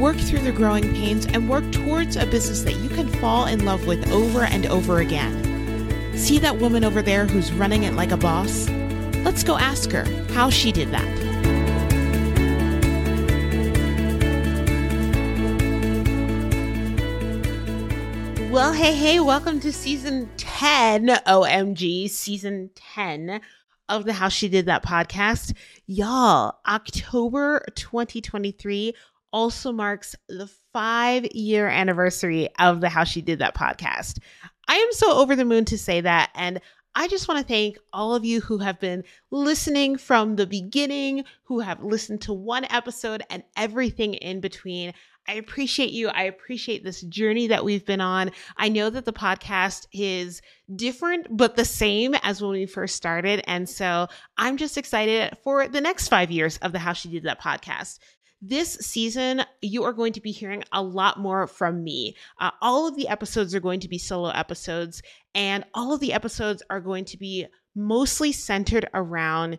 work through the growing pains, and work towards a business that you can fall in love with over and over again. See that woman over there who's running it like a boss? Let's go ask her how she did that. Well, hey, hey, welcome to season 10, OMG, season 10 of the How She Did That podcast. Y'all, October 2023 also marks the five year anniversary of the How She Did That podcast. I am so over the moon to say that. And I just want to thank all of you who have been listening from the beginning, who have listened to one episode and everything in between. I appreciate you. I appreciate this journey that we've been on. I know that the podcast is different, but the same as when we first started. And so I'm just excited for the next five years of the How She Did That podcast. This season, you are going to be hearing a lot more from me. Uh, all of the episodes are going to be solo episodes, and all of the episodes are going to be mostly centered around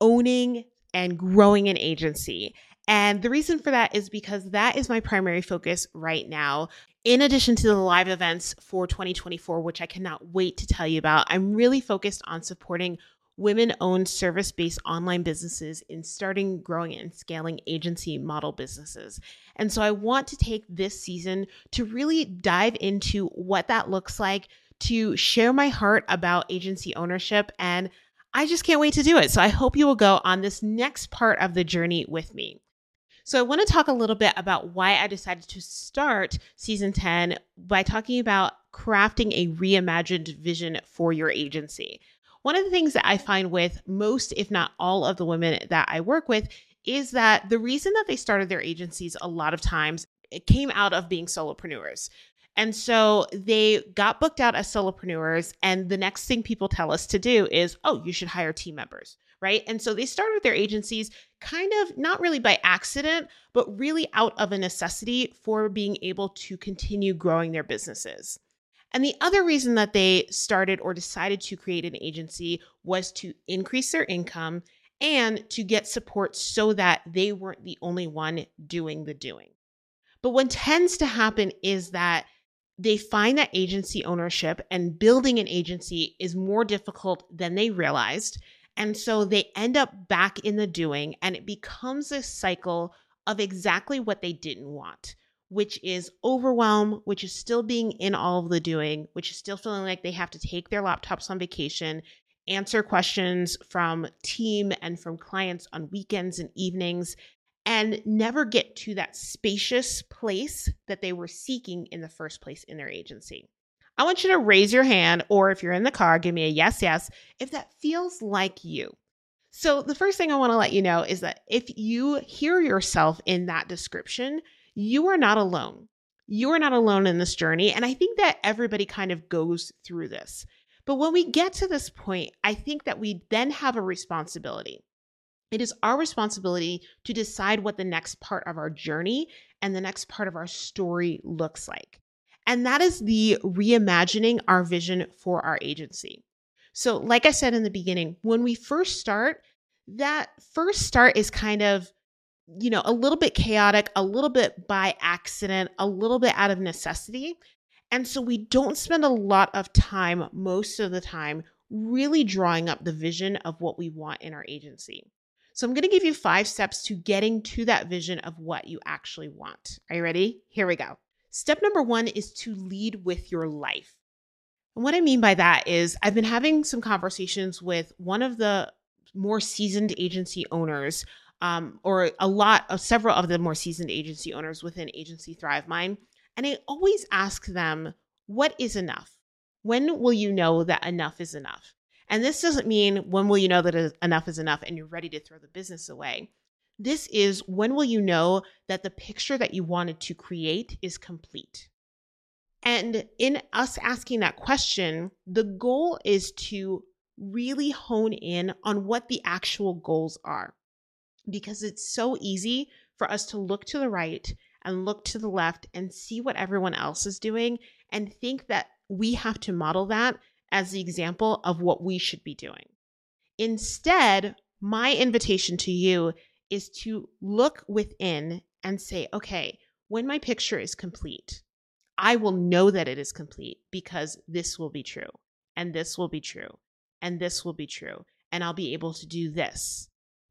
owning and growing an agency. And the reason for that is because that is my primary focus right now. In addition to the live events for 2024, which I cannot wait to tell you about, I'm really focused on supporting women owned service based online businesses in starting, growing, and scaling agency model businesses. And so I want to take this season to really dive into what that looks like, to share my heart about agency ownership. And I just can't wait to do it. So I hope you will go on this next part of the journey with me. So, I want to talk a little bit about why I decided to start season 10 by talking about crafting a reimagined vision for your agency. One of the things that I find with most, if not all, of the women that I work with is that the reason that they started their agencies a lot of times it came out of being solopreneurs. And so they got booked out as solopreneurs. And the next thing people tell us to do is, oh, you should hire team members right? And so they started their agencies kind of not really by accident, but really out of a necessity for being able to continue growing their businesses. And the other reason that they started or decided to create an agency was to increase their income and to get support so that they weren't the only one doing the doing. But what tends to happen is that they find that agency ownership and building an agency is more difficult than they realized. And so they end up back in the doing, and it becomes a cycle of exactly what they didn't want, which is overwhelm, which is still being in all of the doing, which is still feeling like they have to take their laptops on vacation, answer questions from team and from clients on weekends and evenings, and never get to that spacious place that they were seeking in the first place in their agency. I want you to raise your hand, or if you're in the car, give me a yes, yes, if that feels like you. So, the first thing I want to let you know is that if you hear yourself in that description, you are not alone. You are not alone in this journey. And I think that everybody kind of goes through this. But when we get to this point, I think that we then have a responsibility. It is our responsibility to decide what the next part of our journey and the next part of our story looks like. And that is the reimagining our vision for our agency. So, like I said in the beginning, when we first start, that first start is kind of, you know, a little bit chaotic, a little bit by accident, a little bit out of necessity. And so we don't spend a lot of time, most of the time, really drawing up the vision of what we want in our agency. So I'm going to give you five steps to getting to that vision of what you actually want. Are you ready? Here we go. Step number one is to lead with your life. And what I mean by that is, I've been having some conversations with one of the more seasoned agency owners, um, or a lot of several of the more seasoned agency owners within Agency ThriveMind. And I always ask them, what is enough? When will you know that enough is enough? And this doesn't mean when will you know that enough is enough and you're ready to throw the business away. This is when will you know that the picture that you wanted to create is complete? And in us asking that question, the goal is to really hone in on what the actual goals are. Because it's so easy for us to look to the right and look to the left and see what everyone else is doing and think that we have to model that as the example of what we should be doing. Instead, my invitation to you is to look within and say, okay, when my picture is complete, I will know that it is complete because this will be true, and this will be true, and this will be true, and I'll be able to do this.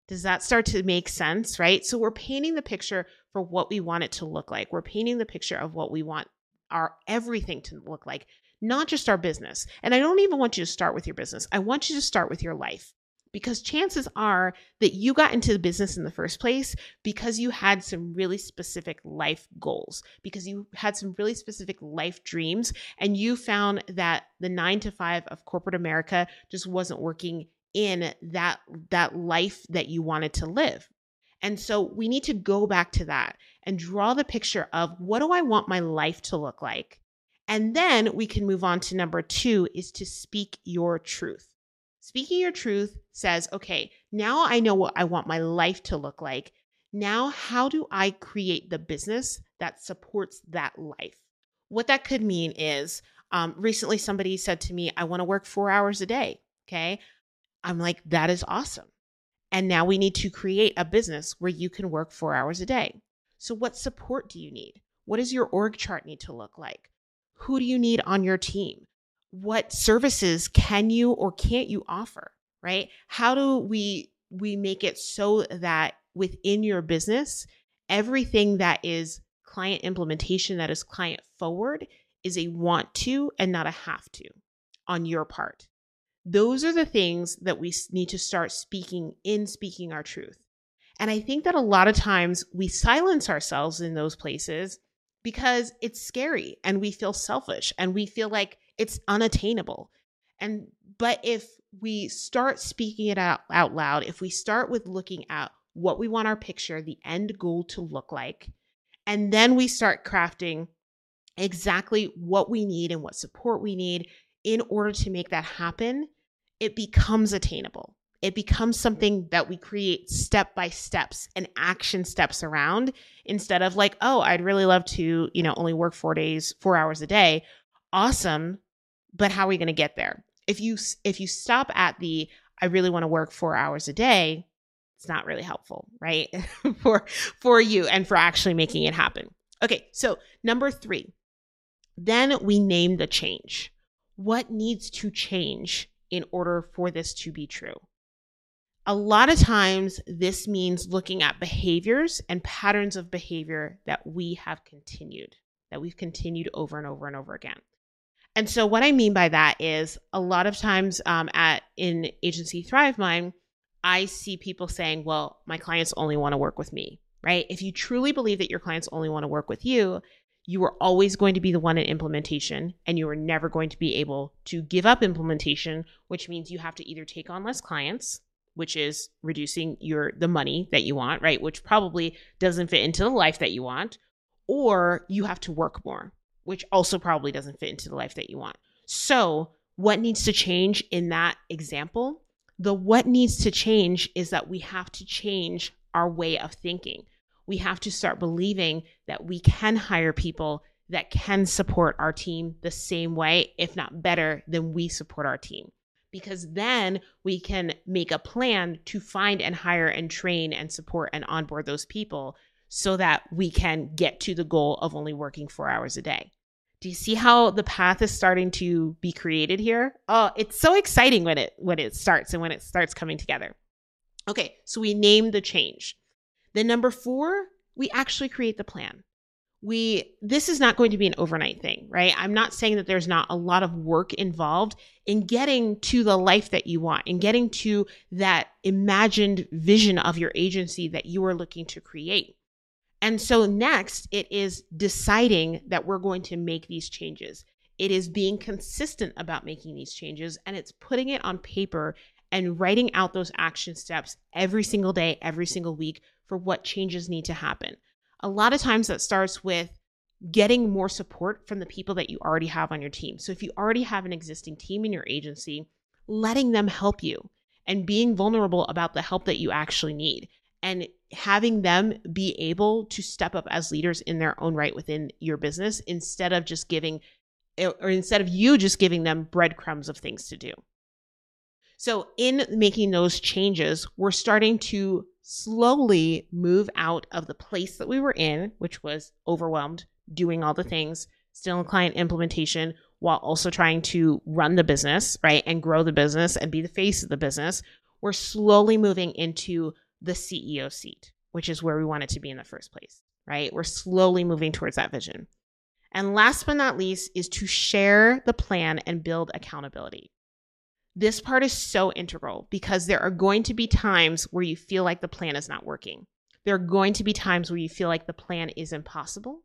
Does that start to make sense, right? So we're painting the picture for what we want it to look like. We're painting the picture of what we want our everything to look like, not just our business. And I don't even want you to start with your business. I want you to start with your life because chances are that you got into the business in the first place because you had some really specific life goals, because you had some really specific life dreams, and you found that the nine to five of corporate America just wasn't working in that that life that you wanted to live. And so we need to go back to that and draw the picture of what do I want my life to look like? And then we can move on to number 2 is to speak your truth. Speaking your truth says, okay, now I know what I want my life to look like. Now, how do I create the business that supports that life? What that could mean is um, recently somebody said to me, I want to work four hours a day. Okay. I'm like, that is awesome. And now we need to create a business where you can work four hours a day. So, what support do you need? What does your org chart need to look like? Who do you need on your team? what services can you or can't you offer, right? How do we we make it so that within your business, everything that is client implementation that is client forward is a want to and not a have to on your part. Those are the things that we need to start speaking in speaking our truth. And I think that a lot of times we silence ourselves in those places because it's scary and we feel selfish and we feel like it's unattainable. And but if we start speaking it out, out loud, if we start with looking at what we want our picture, the end goal to look like, and then we start crafting exactly what we need and what support we need in order to make that happen, it becomes attainable. It becomes something that we create step by steps and action steps around instead of like, oh, I'd really love to, you know, only work four days, four hours a day. Awesome but how are we going to get there? If you if you stop at the I really want to work 4 hours a day, it's not really helpful, right? for for you and for actually making it happen. Okay, so number 3. Then we name the change. What needs to change in order for this to be true? A lot of times, this means looking at behaviors and patterns of behavior that we have continued, that we've continued over and over and over again. And so what I mean by that is a lot of times um, at in agency ThriveMind, I see people saying, "Well, my clients only want to work with me." Right? If you truly believe that your clients only want to work with you, you are always going to be the one in implementation and you are never going to be able to give up implementation, which means you have to either take on less clients, which is reducing your the money that you want, right? Which probably doesn't fit into the life that you want, or you have to work more which also probably doesn't fit into the life that you want. So, what needs to change in that example? The what needs to change is that we have to change our way of thinking. We have to start believing that we can hire people that can support our team the same way, if not better, than we support our team. Because then we can make a plan to find and hire and train and support and onboard those people so that we can get to the goal of only working four hours a day. Do you see how the path is starting to be created here? Oh, it's so exciting when it when it starts and when it starts coming together. Okay, so we name the change. Then number 4, we actually create the plan. We this is not going to be an overnight thing, right? I'm not saying that there's not a lot of work involved in getting to the life that you want, in getting to that imagined vision of your agency that you are looking to create. And so next, it is deciding that we're going to make these changes. It is being consistent about making these changes and it's putting it on paper and writing out those action steps every single day, every single week for what changes need to happen. A lot of times that starts with getting more support from the people that you already have on your team. So if you already have an existing team in your agency, letting them help you and being vulnerable about the help that you actually need and having them be able to step up as leaders in their own right within your business instead of just giving or instead of you just giving them breadcrumbs of things to do. So, in making those changes, we're starting to slowly move out of the place that we were in, which was overwhelmed, doing all the things, still in client implementation, while also trying to run the business, right? And grow the business and be the face of the business. We're slowly moving into the CEO seat, which is where we want it to be in the first place, right? We're slowly moving towards that vision. And last but not least is to share the plan and build accountability. This part is so integral because there are going to be times where you feel like the plan is not working. There are going to be times where you feel like the plan is impossible.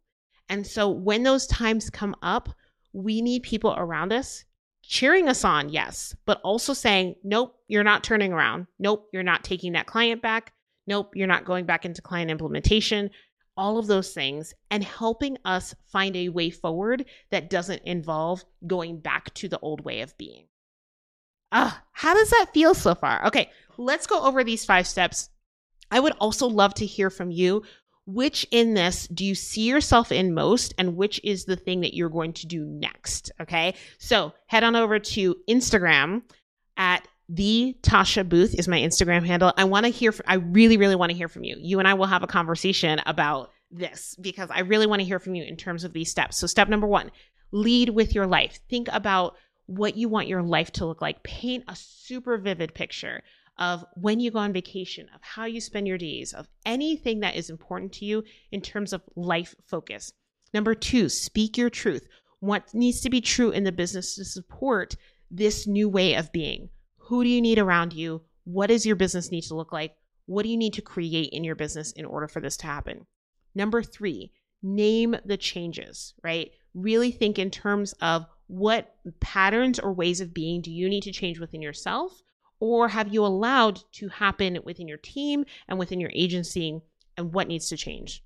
And so when those times come up, we need people around us cheering us on, yes, but also saying, nope, you're not turning around. Nope, you're not taking that client back. Nope, you're not going back into client implementation. All of those things and helping us find a way forward that doesn't involve going back to the old way of being. Ah, how does that feel so far? Okay, let's go over these five steps. I would also love to hear from you. Which in this do you see yourself in most, and which is the thing that you're going to do next? Okay, so head on over to Instagram at the Tasha Booth is my Instagram handle. I want to hear. From, I really, really want to hear from you. You and I will have a conversation about this because I really want to hear from you in terms of these steps. So, step number one: lead with your life. Think about what you want your life to look like. Paint a super vivid picture of when you go on vacation, of how you spend your days, of anything that is important to you in terms of life focus. Number two, speak your truth. What needs to be true in the business to support this new way of being? Who do you need around you? What does your business need to look like? What do you need to create in your business in order for this to happen? Number three, name the changes, right? Really think in terms of what patterns or ways of being do you need to change within yourself? Or have you allowed to happen within your team and within your agency and what needs to change?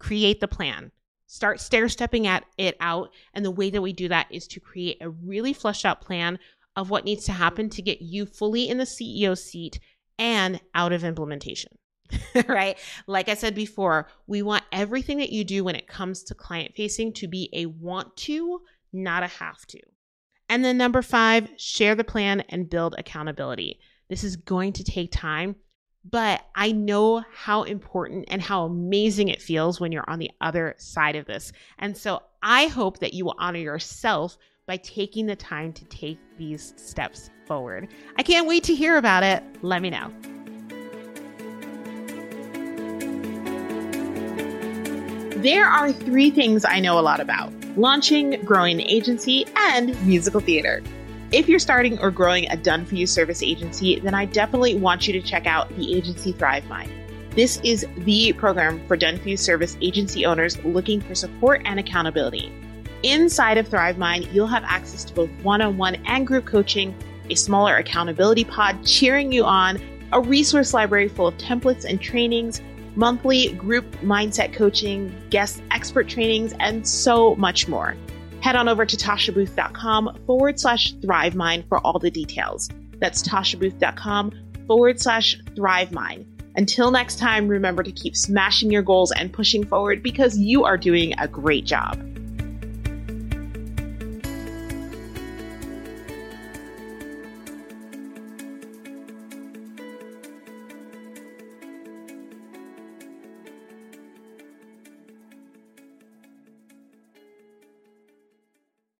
Create the plan. Start stair stepping at it out. And the way that we do that is to create a really fleshed out plan of what needs to happen to get you fully in the CEO seat and out of implementation right? Like I said before, we want everything that you do when it comes to client facing to be a want to, not a have to. And then number five, share the plan and build accountability. This is going to take time, but I know how important and how amazing it feels when you're on the other side of this. And so I hope that you will honor yourself by taking the time to take these steps forward. I can't wait to hear about it. Let me know. There are three things I know a lot about launching, growing an agency, and musical theater. If you're starting or growing a done for you service agency, then I definitely want you to check out the agency ThriveMind. This is the program for done for you service agency owners looking for support and accountability. Inside of ThriveMind, you'll have access to both one on one and group coaching, a smaller accountability pod cheering you on, a resource library full of templates and trainings monthly group mindset coaching, guest expert trainings, and so much more. Head on over to tashabooth.com forward slash thrive thrivemind for all the details. That's tashabooth.com forward slash thrive thrivemind. Until next time, remember to keep smashing your goals and pushing forward because you are doing a great job.